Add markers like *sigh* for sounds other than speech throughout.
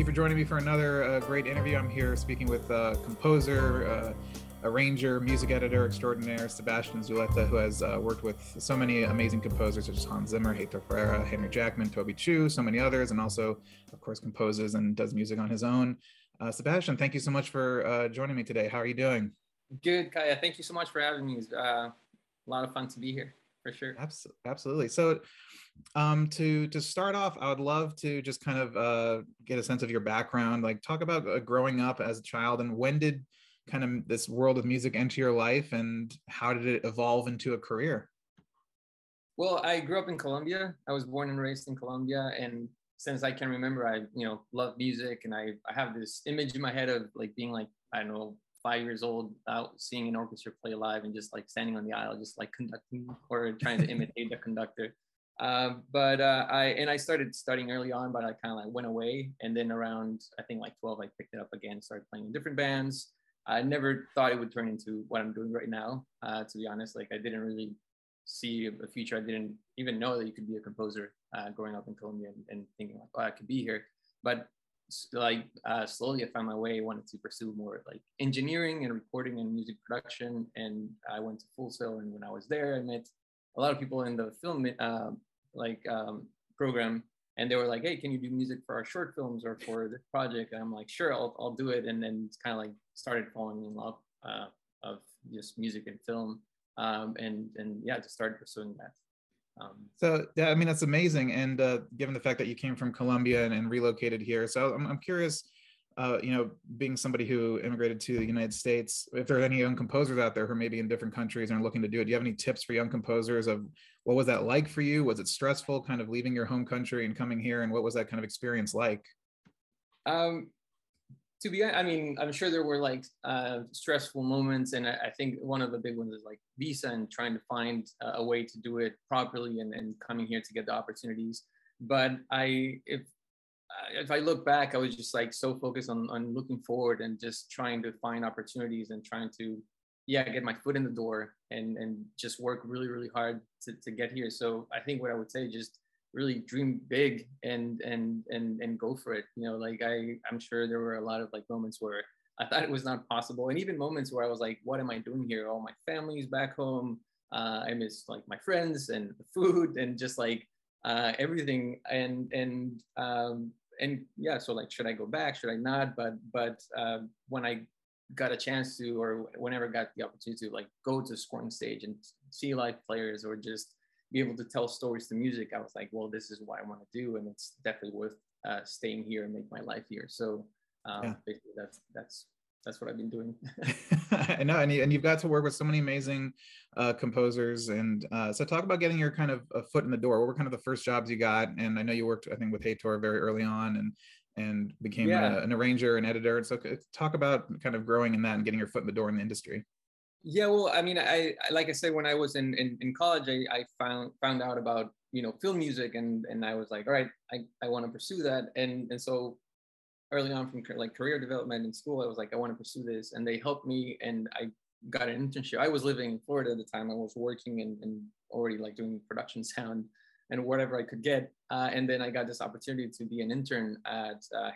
you for joining me for another uh, great interview. I'm here speaking with uh, composer, uh, arranger, music editor extraordinaire Sebastian Zuleta, who has uh, worked with so many amazing composers such as Hans Zimmer, Heitor Pereira, Henry Jackman, Toby Chu, so many others, and also, of course, composes and does music on his own. Uh, Sebastian, thank you so much for uh, joining me today. How are you doing? Good, Kaya. Thank you so much for having me. It's a lot of fun to be here, for sure. Absolutely. So, um, to to start off, I would love to just kind of uh, get a sense of your background. Like, talk about uh, growing up as a child, and when did kind of this world of music enter your life, and how did it evolve into a career? Well, I grew up in Colombia. I was born and raised in Colombia, and since I can remember, I you know love music, and I I have this image in my head of like being like I don't know five years old out seeing an orchestra play live and just like standing on the aisle, just like conducting or trying to imitate the conductor. Um, but uh, I and I started studying early on, but I kind of like went away, and then around I think like 12, I picked it up again, started playing in different bands. I never thought it would turn into what I'm doing right now. Uh, to be honest, like I didn't really see a future. I didn't even know that you could be a composer uh, growing up in Colombia and, and, thinking like, oh, I could be here. But like uh, slowly, I found my way. I wanted to pursue more like engineering and recording and music production. And I went to Full Sail, and when I was there, I met a lot of people in the film uh, like um, program, and they were like, "Hey, can you do music for our short films or for this project?" And I'm like, "Sure, I'll, I'll do it." And then it's kind of like started falling in love uh, of just music and film um, and and yeah, just started pursuing that. Um, so yeah, I mean that's amazing, and uh, given the fact that you came from Colombia and, and relocated here, so I'm, I'm curious, uh, you know, being somebody who immigrated to the United States, if there are any young composers out there who are maybe in different countries and are looking to do it, do you have any tips for young composers of what was that like for you? Was it stressful, kind of leaving your home country and coming here, and what was that kind of experience like? Um, to be i mean i'm sure there were like uh, stressful moments and I, I, think one of the big ones is like visa and trying to find a way to do it properly and, and coming here to get the opportunities. But i if if i look back i was just like so focused on, on looking forward and just trying to find opportunities and trying to yeah get my foot in the door and and just work really really hard to, to get here. So i think what i would say just really dream big and and and and go for it. You know like i i'm sure there were a lot of like moments where i thought it was not possible. And even moments where i was like what am i doing here? All my family's back home. Uh, i miss like my friends and the food and just like uh, everything. And and um, and yeah so like should i go back? Should i not? But but uh, when i got a chance to or whenever I got the opportunity to like go to scoring stage and see live players or just be able to tell stories to music, I was like, well, this is what I want to do, and it's definitely worth uh, staying here and make my life here. So um, yeah. basically, that's that's that's what I've been doing. *laughs* *laughs* I know, and, you, and you've got to work with so many amazing uh, composers, and uh, so talk about getting your kind of a foot in the door. What were kind of the first jobs you got? And I know you worked, I think, with Heitor very early on, and and became yeah. a, an arranger and editor. And so talk about kind of growing in that and getting your foot in the door in the industry. Yeah, well, I mean, I, I like I said when I was in in, in college, I, I found found out about you know film music, and and I was like, all right, I, I want to pursue that, and and so early on from like career development in school, I was like, I want to pursue this, and they helped me, and I got an internship. I was living in Florida at the time. I was working and, and already like doing production sound and whatever I could get, uh, and then I got this opportunity to be an intern at uh,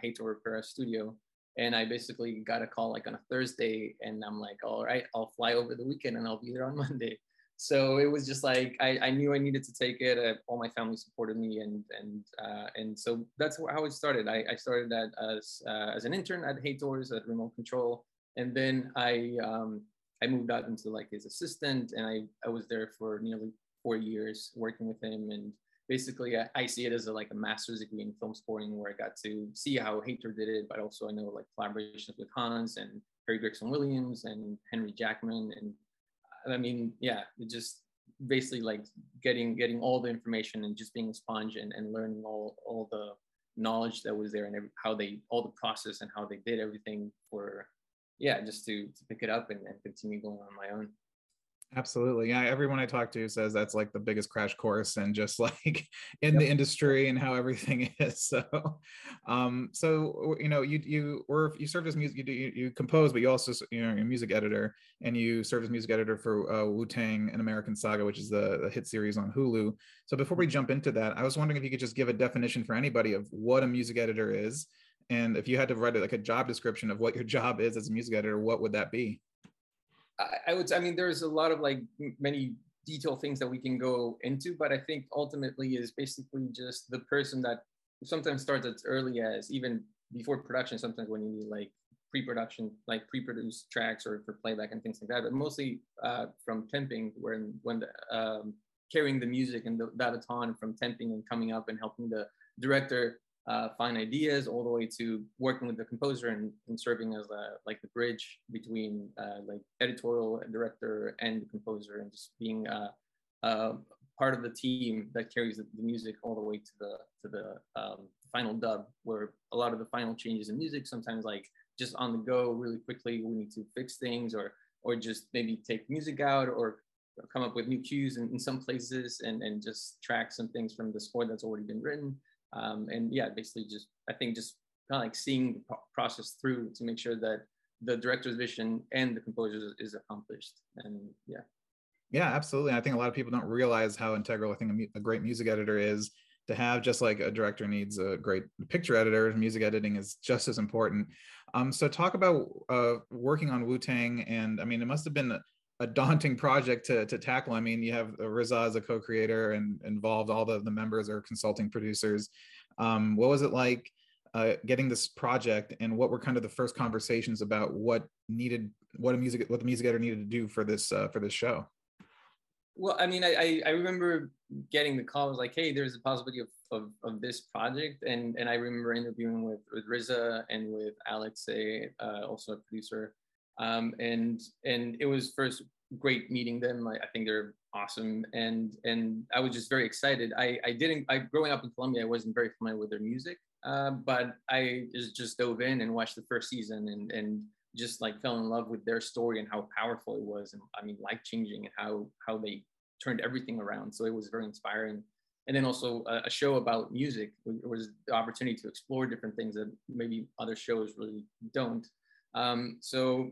Pereira Studio and I basically got a call like on a Thursday, and I'm like, all right, I'll fly over the weekend and I'll be there on *laughs* Monday. So it was just like I, I knew I needed to take it. Uh, all my family supported me, and and uh, and so that's how it started. I, I started that as uh, as an intern at Heitor's at Remote Control, and then I um, I moved out into like his assistant, and I I was there for nearly four years working with him and basically I, I, see it as a, like a master's degree in film scoring where I got to see how Heitor did it, but also I know like collaborations with Hans and Harry Gregson Williams and Henry Jackman. And I mean, yeah, just basically like getting getting all the information and just being a sponge and, and learning all all the knowledge that was there and every, how they all the process and how they did everything for yeah just to, to pick it up and, and continue going on my own Absolutely. Yeah. Everyone I talk to says that's like the biggest crash course and just *laughs* like in yep. the industry and how everything *laughs* is. So, um, so, you know, you, you were, you served as music, you, do, you, you compose, but you also, you know, you're a music editor and you served as music editor for uh, Wu-Tang, an American Saga, which is the, the hit series on Hulu. So before we mm-hmm. jump into that, I was wondering if you could just give a definition for anybody of what a music editor is And if you had to write like a job description of what your *laughs* job is as a music editor, what would that be? I, I would. I mean, there's a lot of like many detailed things that we can go into, but I think ultimately is basically just the person that sometimes starts as early as even before production. Sometimes when you need like pre-production, like pre-produced tracks or for playback and things like that, but mostly uh, from temping, when when the, um, carrying the music and the, that baton from temping and coming up and helping the director uh, find ideas all the way to working with the composer and, and serving as a, like the bridge between uh, like editorial director and the composer and just being uh, uh, part of the team that carries the, the, music all the way to the to the um, final dub where a lot of the final changes in music sometimes like just on the go really quickly we need to fix things or or just maybe take music out or come up with new cues in, in some places and, and just track some things from the score that's already been written um, and yeah, basically just, I think just kind of like seeing the process through to make sure that the director's vision and the composer's is accomplished. And yeah. Yeah, absolutely. I think a lot of people don't realize how integral I think a, a great music editor is to have just like a director needs a great picture editor music editing is just as important um, so talk about uh, working on wu-tang and i mean it must have been a daunting project to, to tackle. I mean, you have RZA as a co-creator and involved all the, the members are consulting producers. Um, what was it like uh, getting this project and what were kind of the first conversations about what needed, what a music, what the music editor needed to do for this, uh, for this show? Well, I mean, I, I remember getting the call. I was like, "Hey, there's a possibility of, of, of this project," and and I remember interviewing with with RZA and with Alex, uh, also a producer, um, and and it was first great meeting them. I, I, think they're awesome, and and I was just very excited. I I didn't I growing up in Colombia, I wasn't very familiar with their music, uh, but I just just dove in and watched the first season and and just like fell in love with their story and how powerful it was, and I mean life changing and how how they turned everything around. So it was very inspiring. And then also a, a show about music was the opportunity to explore different things that maybe other shows really don't. Um, so,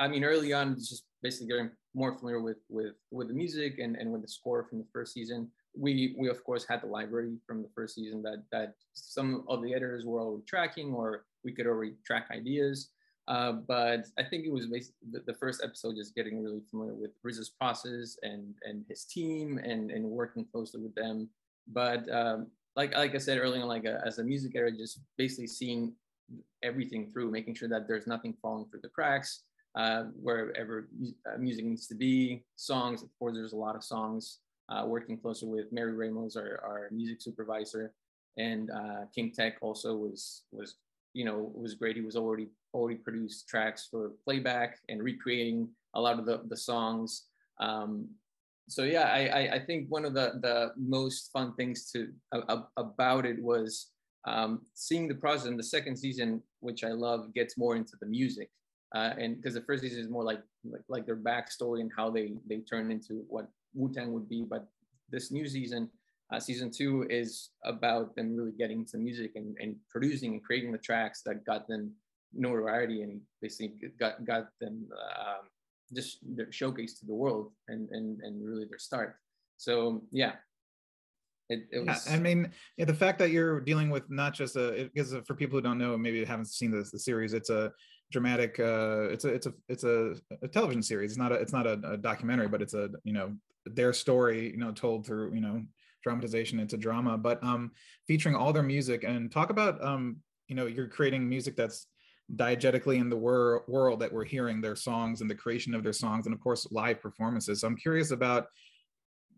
I mean, early on, just basically getting more familiar with with with the music and, and with the score from the first season. We we of course had the library from the first season that that some of the editors were already tracking, or we could already track ideas. Uh, but I think it was basically the, the, first episode just getting really familiar with RZA's process and and his team and and working closely with them. But um, like like I said earlier, like a, as a music editor, just basically seeing everything through, making sure that there's nothing falling through the cracks, uh, wherever uh, music needs to be. Songs, of course, there's a lot of songs. Uh, working closer with Mary Ramos, our, our music supervisor, and uh, King Tech also was was you know was great. He was already already produced tracks for playback and recreating a lot of the the songs. Um, so yeah, I, I, I think one of the the most fun things to about it was um, seeing the process in the second season, which I love, gets more into the music. Uh, and because the first season is more like, like, like their backstory and how they they turn into what Wu Tang would be, but this new season, uh, season two, is about them really getting into music and, and producing and creating the tracks that got them notoriety and basically got got them um, just their showcase to the world and and and really their start. So yeah, it, it was... yeah, I mean, yeah, the fact that you're dealing with not just a because for people who don't know, maybe haven't seen this the series, it's a dramatic. Uh, it's a it's a it's a, a television series. It's not a it's not a, a, documentary, but it's a you know their story you know told through you know dramatization It's a drama, but um featuring all their music and talk about um you know you're creating music that's diegetically in the wor- world that we're hearing their songs and the creation of their songs and of course live performances so i'm curious about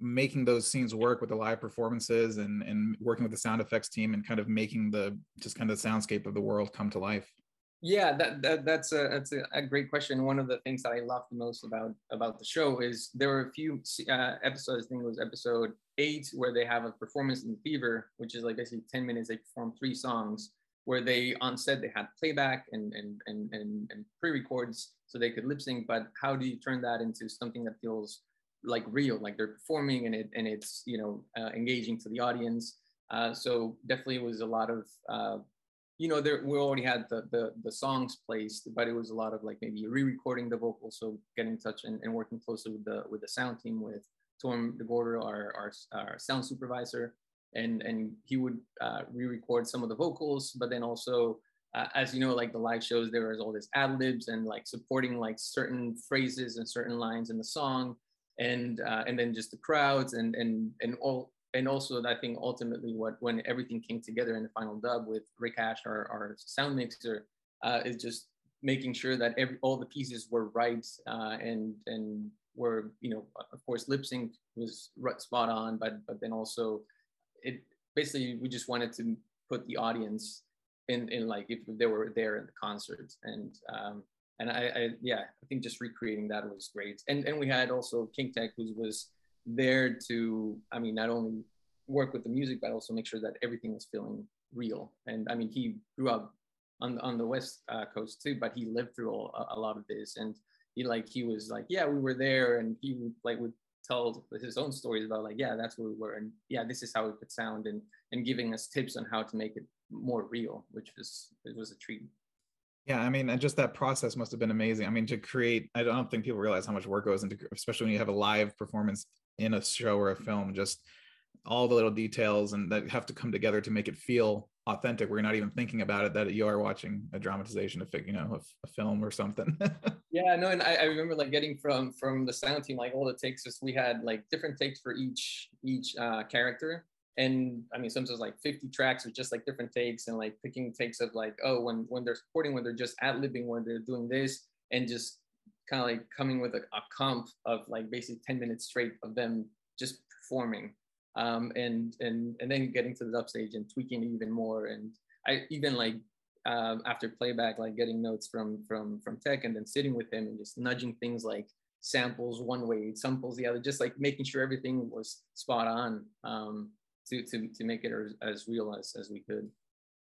making those scenes work with the live performances and and working with the sound effects team and kind of making the just kind of the soundscape of the world come to life? Yeah that, that that's a that's a, great question. One of the things that i love the most about about the show is there were a few uh, episodes i think it was episode eight where they have a performance in fever which is like basically 10 minutes they perform three songs where they on set they had playback and and and and, and pre-records so they could lip sync but how do you turn that into something that feels like real, like they're performing and it and it's you know uh, engaging to the audience. Uh, so definitely was a lot of uh, you know there we already had the, the the songs placed, but it was a lot of like maybe re-recording the vocals, so getting in touch and, and working closely with the with the sound team with Tom DeGorder, our, our our sound supervisor, and and he would uh, re-record some of the vocals, but then also uh, as you know, like the live shows, there was all this ad libs and like supporting like certain phrases and certain lines in the song, and uh, and then just the crowds and and and all and also I think ultimately what when everything came together in the final dub with Rick Ash, our, our sound mixer, uh, is just making sure that every all the pieces were right uh, and and were you know of course lip sync was spot on, but but then also it basically we just wanted to put the audience in in like if they were there in the concert and um, and I, I yeah I think just recreating that was great. And and we had also King Tech who was there to I mean not only work with the music but also make sure that everything was feeling real. And I mean he grew up on on the west uh, coast too but he lived through all, a, a lot of this. And he like he was like yeah we were there. And he would like would tell his own stories about like yeah that's where we were. And yeah this is how it could sound. And and giving us tips on how to make it more real which was it was a treat yeah i mean and just that process must have been amazing. I mean to create i don't think people realize how much work goes into especially when you have a live performance in a show or a film just all the little details and that have to come together to make it feel authentic you're not even thinking about it that you are watching a dramatization of you know of a film or something. *laughs* Yeah no and I, I, remember like getting from from the sound team like all the takes is we had like different takes for each each uh character and i mean sometimes like 50 tracks with just like different takes and like picking takes of like oh when when they're supporting when they're just ad-libbing when they're doing this and just kind of like coming with a, a comp of like basically 10 minutes straight of them just performing um, and and and then getting to the upstage and tweaking it even more. And I even like um, after playback, like getting notes from from from Tech, and then sitting with him and just nudging things like samples one way, samples the other, just like making sure everything was spot on um, to to to make it as, as real as as we could.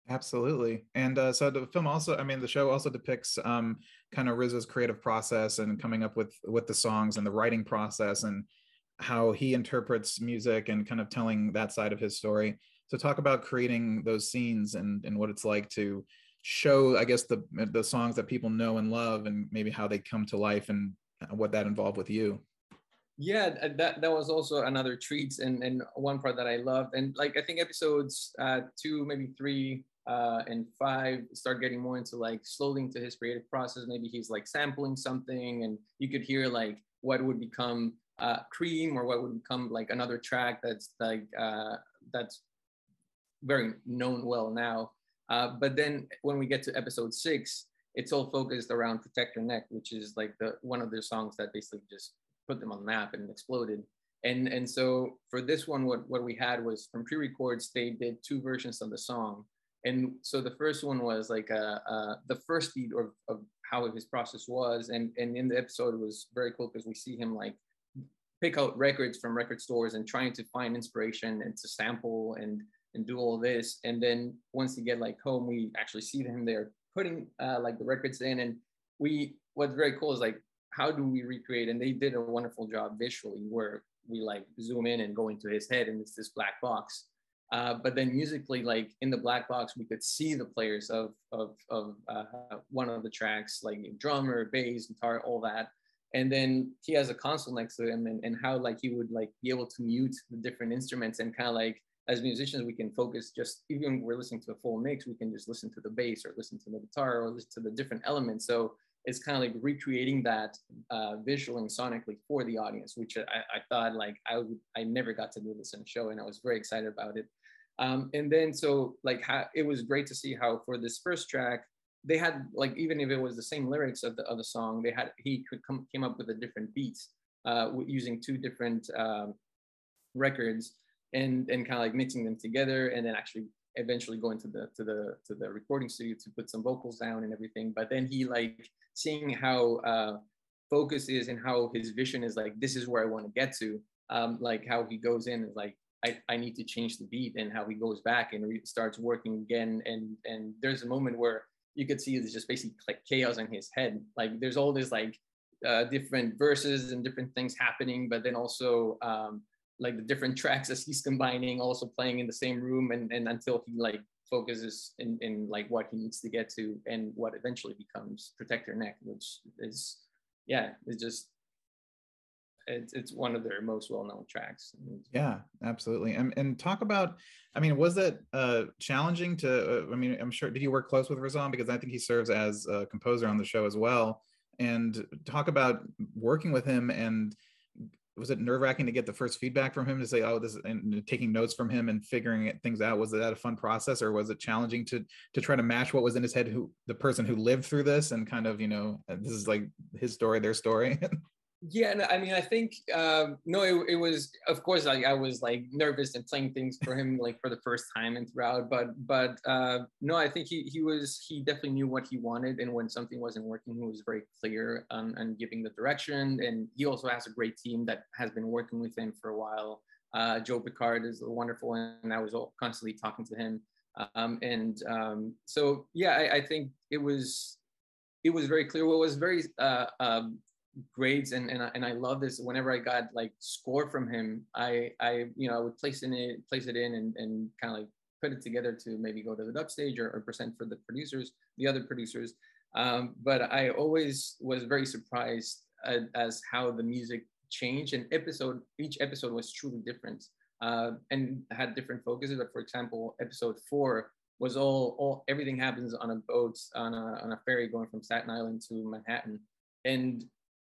Absolutely. And uh, so the film also, I mean, the show also depicts um, kind of RZA's creative process and coming up with with the songs and the writing process and how he interprets music and kind of telling that side of his story. So talk about creating those scenes and, and what it's like to show, I guess, the the songs that people know and love and maybe how they come to life and what that involved with you. Yeah, that that was also another treat and, and one part that I loved. And like I think episodes uh, two, maybe three, uh, and five start getting more into like slowly into his creative process. Maybe he's like sampling something, and you could hear like what would become uh, C.R.E.A.M. or what would become like another track that's like uh, that's very known well now. Uh, but then when we get to episode six, it's all focused around Protect Your Neck, which is like the one of their songs that basically just put them on the map and exploded. And and so for this one, what what we had was from pre-records, they did two versions of the song. And so the first one was like uh, uh, the first beat of, of how his process was, and and in the episode it was very cool because we see him like pick out records from record stores and trying to find inspiration and to sample and and do all this. And then once you get like home, we actually see him there putting uh, like the records in. And we what's very cool is like how do we recreate? And they did a wonderful job visually where we like zoom in and go into his head and it's this black box. Uh, but then musically, like in the black box, we could see the players of of, of uh, one of the tracks, like drummer, bass, guitar, all that and then he has a console next to him and, and how like he would like be able to mute the different instruments and kind of like as musicians we can focus just even we're listening to a full mix we can just listen to the bass or listen to the guitar or listen to the different elements so it's kind of like recreating that uh, visually and sonically for the audience which I, I thought like I would I never got to do this in a show and I was very excited about it. Um, and then so like how, it was great to see how for this first track they had like even if it was the same lyrics of the of the song, they had he could come came up with a different beats uh, using two different um, records and and kind of like mixing them together and then actually eventually going to the to the to the recording studio to put some vocals down and everything. But then he like seeing how uh, focus is and how his vision is like this is where I want to get to. Um, like how he goes in is like I, I need to change the beat and how he goes back and re- starts working again and and there's a moment where you could see it's just basically like chaos in his head. Like there's all this like uh, different verses and different things happening, but then also um, like the different tracks as he's combining, also playing in the same room, and and until he like focuses in in like what he needs to get to and what eventually becomes Protect Your Neck, which is yeah, it's just it's, it's one of their most well-known tracks. Yeah absolutely. And, and talk about i mean was it uh challenging to uh, i mean i'm sure did you work close with razan? Because i think he serves as a composer on the show as well. And talk about working with him and was it nerve wracking to get the first feedback from him to say, oh, this and taking notes from him and figuring things out? Was that a fun process or was it challenging to to try to match what was in his head, who the person who lived through this and kind of, you know, this is like his story, their story? *laughs* yeah no, i mean i think um, no it, it was of course like i was like nervous and playing things for him like for the first time and throughout but but uh, no i think he he was he definitely knew what he wanted and when something wasn't working he was very clear on, on giving the direction and he also has a great team that has been working with him for a while. Uh, joe picard is wonderful and i was constantly talking to him. Um, and um, so yeah I, I, think it was it was very clear. What was very uh, um, grades and and I, and I love this. Whenever I got like score from him I I you know I would place in it place it in and, and kind of like put it together to maybe go to the dub stage or, or present for the producers the other producers. Um, but I always was very surprised at, as how the music changed and episode each episode was truly different uh, and had different focuses. But for example episode four was all all everything happens on a boat on a, on a ferry going from Staten Island to Manhattan. And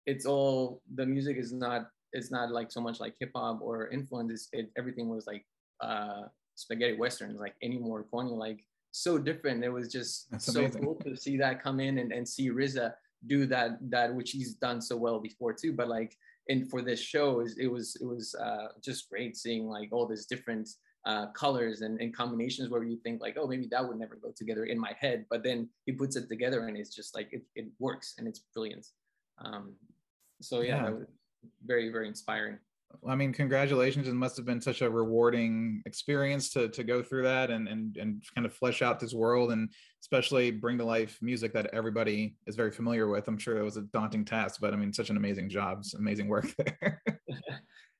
it's all the music is not it's not like so much like hip hop or influence. It, everything was like uh, spaghetti westerns, like Ennio Morricone, like so different. It was just That's so amazing. cool to see that come in and, and see RZA do that that which he's done so well before too. But like and for this show, it was it was uh, just great seeing like all these different uh, colors and, and combinations where you think like, oh, maybe that would never go together in my head, but then he puts it together and it's just like it, it works and it's brilliant. Um, so yeah, yeah. very very inspiring. I mean, congratulations! It must have been such a rewarding experience to to go through that and and and kind of flesh out this world and especially bring to life music that everybody is very familiar with. I'm sure that was a daunting task, but I mean, such an amazing job, amazing work *laughs* there.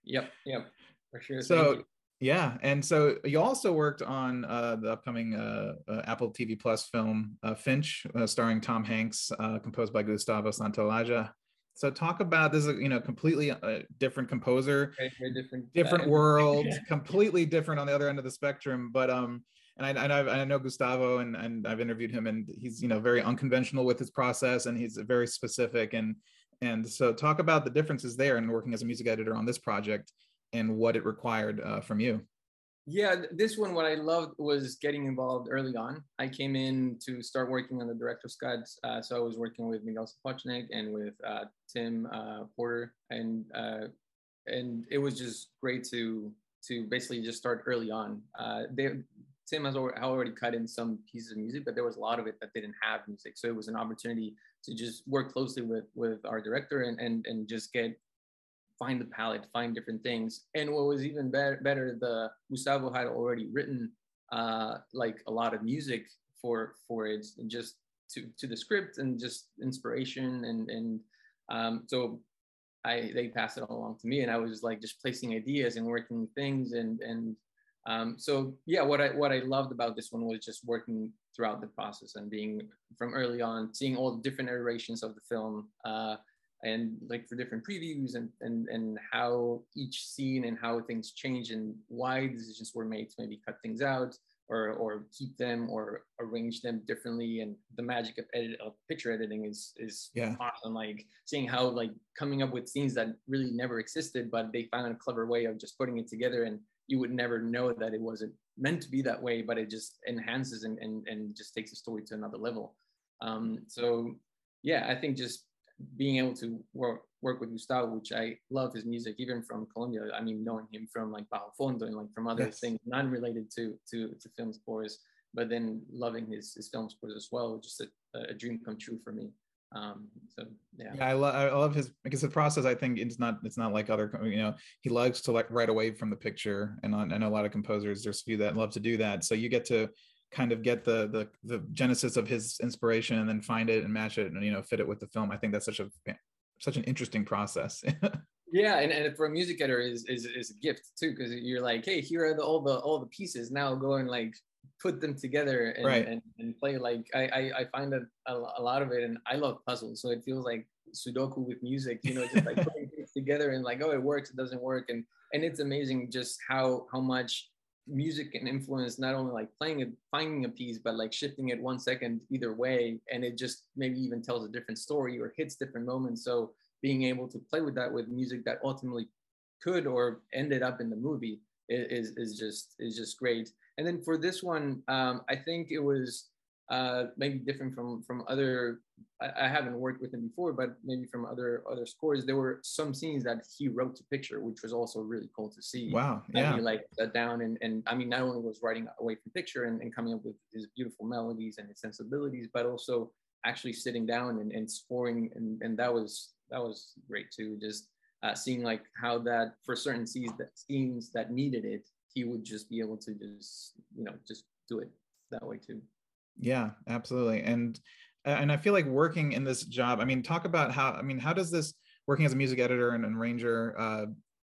yep, yep, for sure. So yeah, and so you also worked on uh, the upcoming uh, uh, Apple TV Plus film uh, Finch, uh, starring Tom Hanks, uh, composed by Gustavo Santaolalla. So talk about this, is you know, completely uh, different composer, very, different, different world, *laughs* completely different on the other end of the spectrum. But um, and I, and I, I know Gustavo, and and I've interviewed him, and he's you know very unconventional with his process, and he's very specific, and and so talk about the differences there and working as a music editor on this project and what it required uh, from you. Yeah, this one, what I loved was getting involved early on. I came in to start working on the director's cut. Uh, so I was working with Miguel Sapochnik and with uh, Tim uh, Porter, and uh, and it was just great to to basically just start early on. Uh, they, Tim has already cut in some pieces of music, but there was a lot of it that didn't have music. So it was an opportunity to just work closely with with our director and and and just get find the palette, find different things. And what was even better, better the Gustavo had already written uh, like a lot of music for for it, and just to to the script and just inspiration and and um, so I they passed it all along to me, and I was like just placing ideas and working things and and um, so yeah, what I what I loved about this one was just working throughout the process and being from early on, seeing all the different iterations of the film. Uh, and like for different previews and, and and how each scene and how things change and why decisions were made to maybe cut things out or or keep them or arrange them differently. And the magic of edit of picture editing is is yeah. awesome like seeing how like coming up with scenes that really never existed but they found a clever way of just putting it together. And you would never know that it wasn't meant to be that way but it just enhances and and, and just takes the story to another level. Um so yeah i think just being able to work work with Gustavo, which I love his music, even from Colombia. I mean, knowing him from like Bajo Fondo and like from other yes. things, non related to to to film scores, but then loving his his film scores as well, just a, a dream come true for me. Um, so yeah, yeah, I love I love his because the process. I think it's not it's not like other you know he loves to like right away from the picture, and I know a lot of composers. There's a few that love to do that. So you get to kind of get the the the genesis of his inspiration and then find it and match it and you know fit it with the film. I think that's such a such an interesting process. *laughs* yeah, and, and for a music editor is is, is a gift too because you're like, hey, here are the all the all the pieces. Now go and like put them together and, right. and, and, play like I, I, I find that a, a, lot of it and I love puzzles so it feels like Sudoku with music you know just like *laughs* putting things together and like, oh, it works, it doesn't work. And and it's amazing just how how much music can influence not only like playing it, finding a piece, but like shifting it one second either way. And it just maybe even tells a different story or hits different moments. So being able to play with that with music that ultimately could or ended up in the movie is is just is just great. And then for this one, um, I think it was uh, maybe different from from other. I, I, haven't worked with him before, but maybe from other other scores, there were some scenes that he wrote to picture, which was also really cool to see. Wow, yeah. he like sat down and and I mean, not only was writing away from picture and, and coming up with his beautiful melodies and his sensibilities, but also actually sitting down and, and scoring, and and that was that was great too. Just uh, seeing like how that for certain scenes that scenes that needed it, he would just be able to just you know just do it that way too. Yeah, absolutely. And and I feel like working in this job. I mean, talk about how. I mean, how does this working as a music editor and, arranger uh,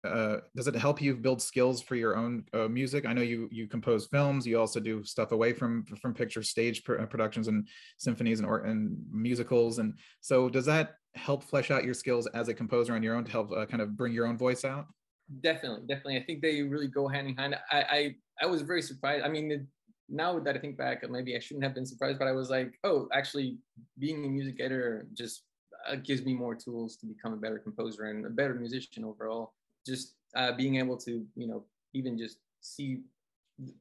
uh, does it help you build skills for your own uh, music? I know you you compose films. You also do stuff away from from picture stage pr- productions and symphonies and or and musicals. And so, does that help flesh out your skills as a composer on your own to help uh, kind of bring your own voice out? Definitely, definitely. I think they really go hand in hand. I I, I was very surprised. I mean, now that I think back, maybe I shouldn't have been surprised, but I was like, oh, actually, being a music editor just uh, gives me more tools to become a better composer and a better musician overall. Just uh, being able to, you know, even just see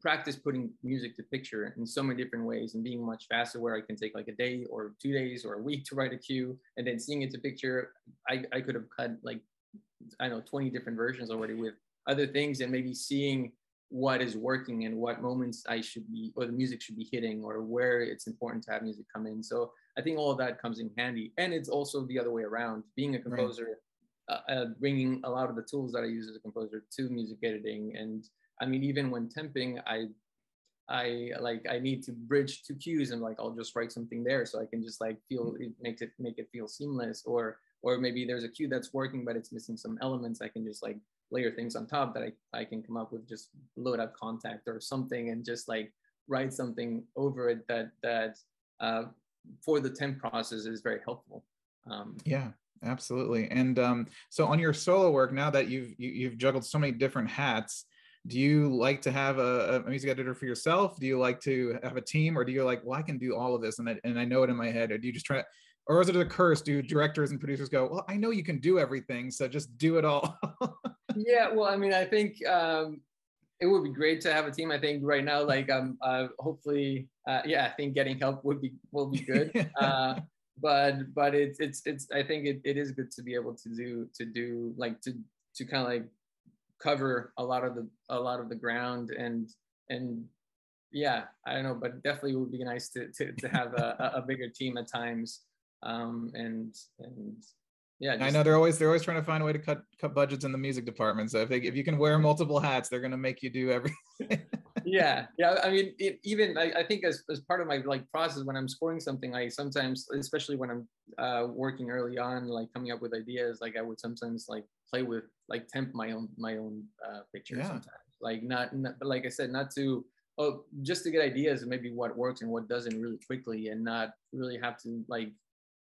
practice putting music to picture in so many different ways and being much faster where I can take like a day or two days or a week to write a cue and then seeing it to picture. I, I could have cut like, I know, 20 different versions already with other things and maybe seeing what is working and what moments I should be, or the music should be hitting, or where it's important to have music come in. So I think all of that comes in handy. And it's also the other way around. Being a composer, right. uh, uh, bringing a lot of the tools that I use as a composer to music editing. And I mean, even when temping, I, I like I need to bridge two cues and like I'll just write something there so I can just like feel it makes it make it feel seamless. Or or maybe there's a cue that's working but it's missing some elements. I can just like layer things on top that I, I can come up with just load up Kontakt or something and just like write something over it that that uh, for the temp process is very helpful. Um, yeah, absolutely. And um, so on your solo work, now that you've you, have you have juggled so many different hats, do you like to have a, a, music editor for yourself? Do you like to have a team, or do you like, well, I can do all of this and I, and I know it in my head, or do you just try? Or is it a curse? Do directors and producers go, well, I know you can do everything, so just do it all? *laughs* yeah, well, I mean, I think um, it would be great to have a team. I think right now, like, um, uh, hopefully, uh, yeah, I think getting help would be will be good. *laughs* uh, but but it's it's it's I think it, it is good to be able to do to do like to to kind of like cover a lot of the a lot of the ground and and yeah i don't know but definitely it would be nice to to, to have a, a bigger team at times um and and yeah just, i know they're always they're always trying to find a way to cut cut budgets in the music department. So if they if you can wear multiple hats they're going to make you do everything *laughs* yeah yeah i mean it, even I, I think as, as part of my like process when i'm scoring something i sometimes especially when i'm uh, working early on like coming up with ideas like i would sometimes like play with like temp my own my own uh, pictures yeah. sometimes. Like not, not like i said not to oh just to get ideas of maybe what works and what doesn't really quickly and not really have to like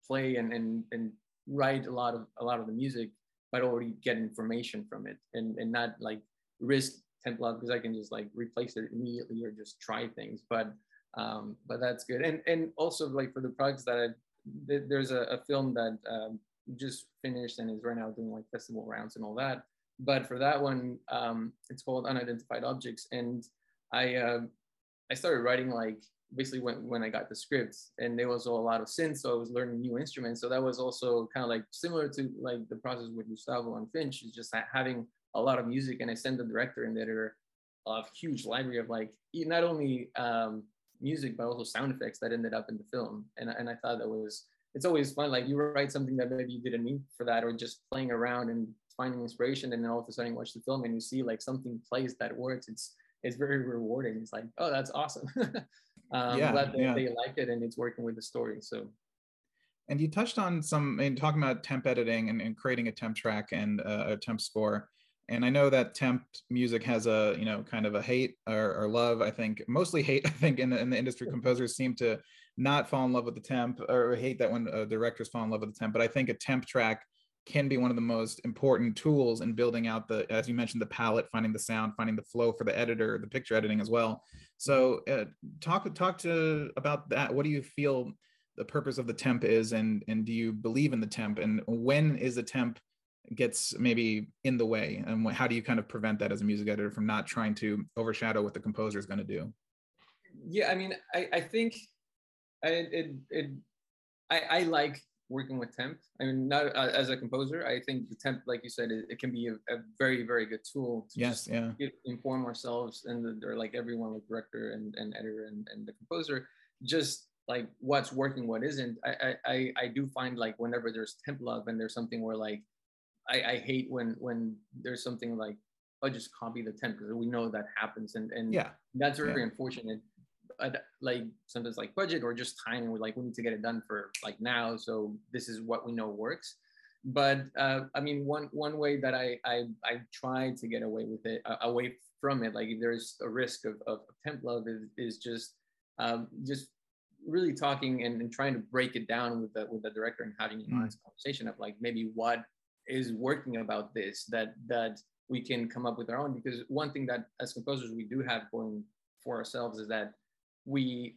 play and and, and write a lot of a lot of the music but already get information from it and and not like risk template because I can just like replace it immediately or just try things. But um, but that's good. And and also like for the products that I th- there's a, a, film that um, just finished and is right now doing like festival rounds and all that. But for that one, um, it's called Unidentified Objects, and I uh, I started writing like basically when, when I got the scripts and there was a lot of synths, so I was learning new instruments. So that was also kind of like similar to like the process with Gustavo and Finch is just having a lot of music and I sent the director and editor a huge library of like not only um, music but also sound effects that ended up in the film. And, and I thought that was it's always fun. Like you write something that maybe you didn't need for that, or just playing around and finding inspiration, and then all of a sudden you watch the film and you see like something plays that works. It's it's very rewarding. It's like, oh, that's awesome. *laughs* um, yeah, glad that yeah. they like it and it's working with the story. So. And you touched on some in talking about temp editing and, and creating a temp track and uh, a temp score and I know that temp music has a you know kind of a hate or, or love. I think mostly hate. *laughs* I think in the, in the industry, composers seem to not fall in love with the temp or hate that when uh, directors fall in love with the temp. But I think a temp track can be one of the most important tools in building out the as you mentioned the palette finding the sound finding the flow for the editor the picture editing as well. So uh, talk talk to about that. What do you feel the purpose of the temp is and and do you believe in the temp? And when is the temp gets maybe in the way and how do you kind of prevent that as a music editor from not trying to overshadow what the composer is going to do? Yeah i mean i i think I, it it I, I like working with temp. I mean, not uh, as a composer, I think the temp, like you said, it, it can be a, a, very, very good tool to yes, yeah. Get, inform ourselves and the, or like everyone, like director and, and editor and, and the composer, just like what's working, what isn't. I, I, I do find like whenever there's temp love and there's something where like, I, I hate when, when there's something like, I just copy the temp because we know that happens. And, and yeah, that's very yeah. unfortunate like sometimes like budget or just time and we're like we need to get it done for like now so this is what we know works but uh, i mean one one way that i i, I try to get away with it uh, away from it like if there's a risk of, of temp love is, is just um, just really talking and, and, trying to break it down with the with the director and having an mm. honest conversation of like maybe what is working about this that that we can come up with our own because one thing that as composers we do have going for ourselves is that we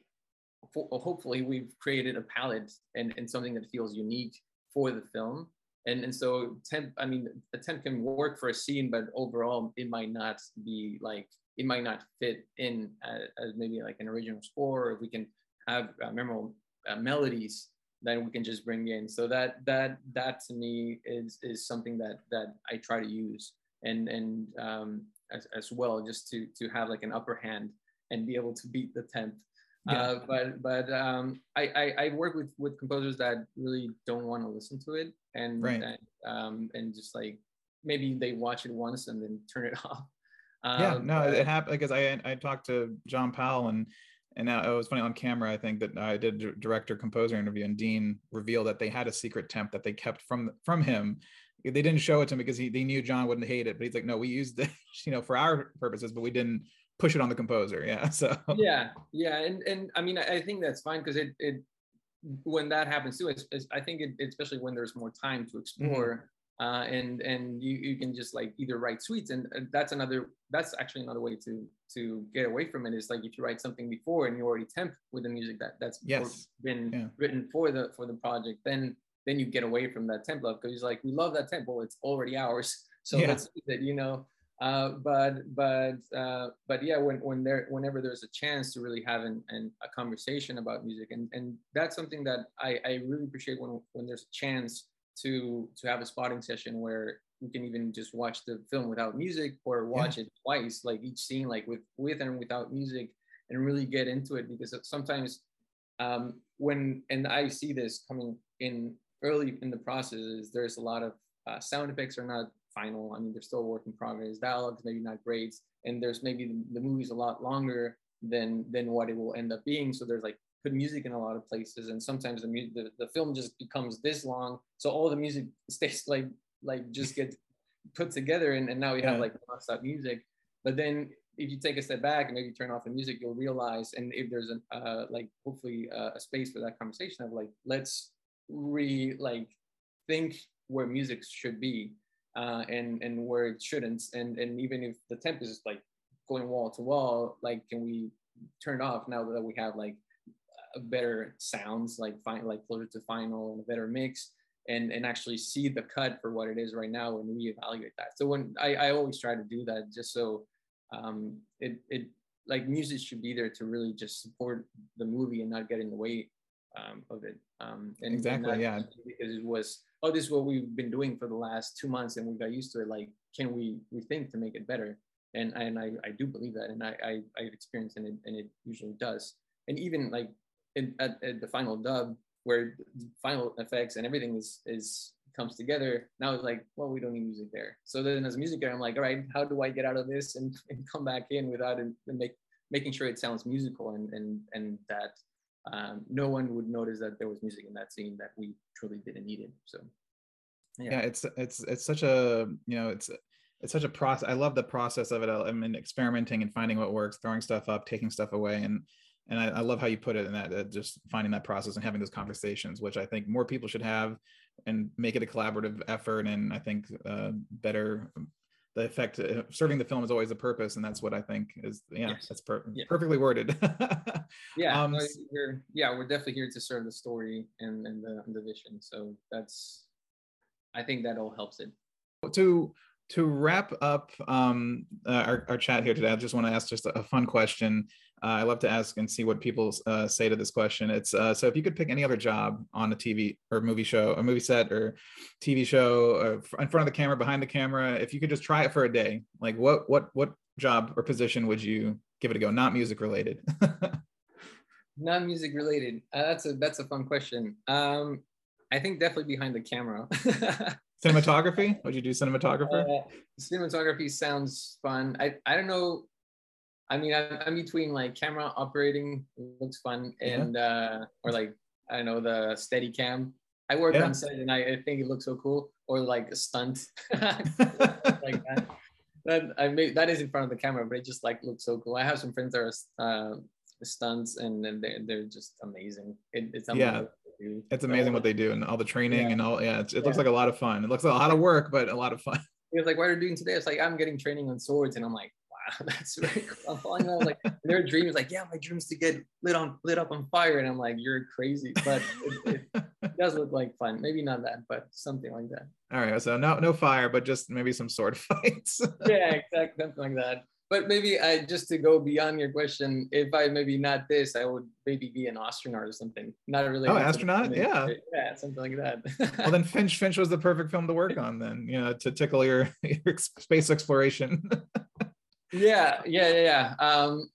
hopefully we've created a palette and, and something that feels unique for the film. And and so temp i mean the temp can work for a scene but overall it might not be like it might not fit in as, as maybe like an original score. Or if we can have uh, memorable uh, melodies that we can just bring in. So that that that to me is is something that that i try to use. And and um as, as well just to to have like an upper hand and be able to beat the temp. Yeah. Uh, but but um, I, I, I work with with composers that really don't want to listen to it and right. and, um, and just like maybe they watch it once and then turn it *laughs* off. Um, yeah, no, it happened because I I talked to John Powell and and now it was funny on camera. I think that I did a director composer interview and Dean revealed that they had a secret temp that they kept from from him. They didn't show it to him because he they knew John wouldn't hate it, but he's like, no, we used it, *laughs* you know, for our purposes, but we didn't push it on the composer yeah *laughs* so yeah yeah and and i mean i, think that's fine because it it when that happens too it's, it's i think it, especially when there's more time to mm-hmm. explore mm-hmm. Uh, and and you, you can just like either write suites and that's another that's actually another way to to get away from it is like if you write something before and you already temp with the music that that's yes. been yeah. written for the for the project then then you get away from that template because like we love that tempo it's already ours *laughs* so yeah. let's you know uh, but but uh, but yeah, when when there whenever there's a chance to really have an, an, a conversation about music, and and that's something that I, I really appreciate when when there's a chance to to have a spotting session where we can even just watch the film without music or watch yeah. it twice, like each scene, like with with and without music, and really get into it because sometimes um, when and I see this coming in early in the process is there's a lot of uh, sound effects are not final. I mean, they're still a work in progress. Dialogues maybe not great, and there's maybe the, the movie's a lot longer than than what it will end up being. So there's like put music in a lot of places, and sometimes the music the, the film just becomes this long, so all the music *laughs* stays like like just gets put together, and, and now we have like nonstop music. But then if you take a step back and maybe turn off the music, you'll realize, and if there's a uh, like hopefully uh, a space for that conversation of like let's re like think where music should be uh, and and where it shouldn't. And and even if the temp is like going wall to wall, like can we turn off now that we have like better sounds, like fine, like closer to final and a better mix, and and actually see the cut for what it is right now and reevaluate that. So when I, I always try to do that, just so um, it it like music should be there to really just support the movie and not get in the way um, of it. Um, and exactly, and yeah, because it was oh, this is what we've been doing for the last two months and we got used to it. Like, can we rethink to make it better? And and I, I do believe that, and I, I I've experienced and it and it usually does. And even like in, at, at the final dub, where the final effects and everything is is comes together. Now it's like, well, we don't need music there. So then as a music guy, I'm like, all right, how do I get out of this and, and come back in without it and make making sure it sounds musical and and and that um, no one would notice that there was music in that scene that we truly didn't need it. So yeah. yeah, it's it's it's such a you know it's it's such a process. I love the process of it. I mean, experimenting and finding what works, throwing stuff up, taking stuff away, and and I, I love how you put it in that just finding that process and having those conversations, which I think more people should have and make it a collaborative effort. And I think uh, better the effect uh, serving the film is always a purpose and that's what i think is yeah yes. that's per- yeah. perfectly worded *laughs* yeah um, we're yeah we're definitely here to serve the story and, and the, and the vision so that's i think that all helps it to to wrap up um, uh, our, our chat here today i just want to ask just a, fun question I love to ask and see what people uh, say to this question. It's uh, so if you could pick any other job on a TV or movie show, a movie set or TV show, uh, in front of the camera, behind the camera, if you could just try it for a day, like what what what job or position would you give it a go? Not music related. *laughs* Not music related. Uh, that's a that's a fun question. Um, I think definitely behind the camera. *laughs* cinematography? Would you do cinematographer? Uh, cinematography sounds fun. I I don't know I mean, I'm, I'm between like camera operating looks fun and yeah. uh, or like I don't know the Steadicam. I work yeah. on set and I, I, think it looks so cool. Or like a stunt *laughs* *laughs* like that. That I made that is in front of the camera, but it just like looks so cool. I have some friends that are uh, stunts and, and they're, they're just amazing. It, it's yeah. It's amazing what they do and all the training yeah. and all. Yeah, it yeah. looks like a lot of fun. It looks like a lot of work, but a lot of fun. It's like, what are you doing today? It's like, I'm getting training on swords. And I'm like, *laughs* that's cool. I'm falling in like *laughs* their dreams, like, yeah, my dreams to get lit on lit up on fire. And I'm like, you're crazy. But it, it, it *laughs* does look like fun. Maybe not that, but something like that. All right. So no no fire, but just maybe some sword fights. yeah, exactly. Something like that. But maybe I just to go beyond your question, if I maybe not this, I would maybe be an astronaut or something. Not really. Oh, astronaut? Yeah. Yeah, something like that. well, then Finch Finch was the perfect film to work on. Then you know to tickle your, your space exploration yeah, yeah, yeah, yeah. Um,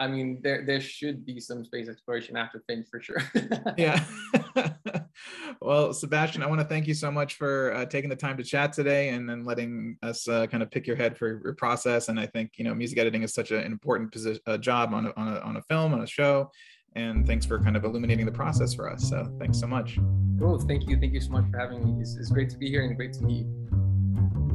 I mean, there there should be some space exploration after Finch for sure. *laughs* yeah. *laughs* well, Sebastian, I want to thank you so much for uh, taking the time to chat today and then letting us uh, kind of pick your head for your process. And I think you know, music editing is such an important position, uh, job on a, on a on a film on a show. And thanks for kind of illuminating the process for us. So thanks so much. Cool. Thank you. Thank you so much for having me. It's, it's great to be here and great to meet you.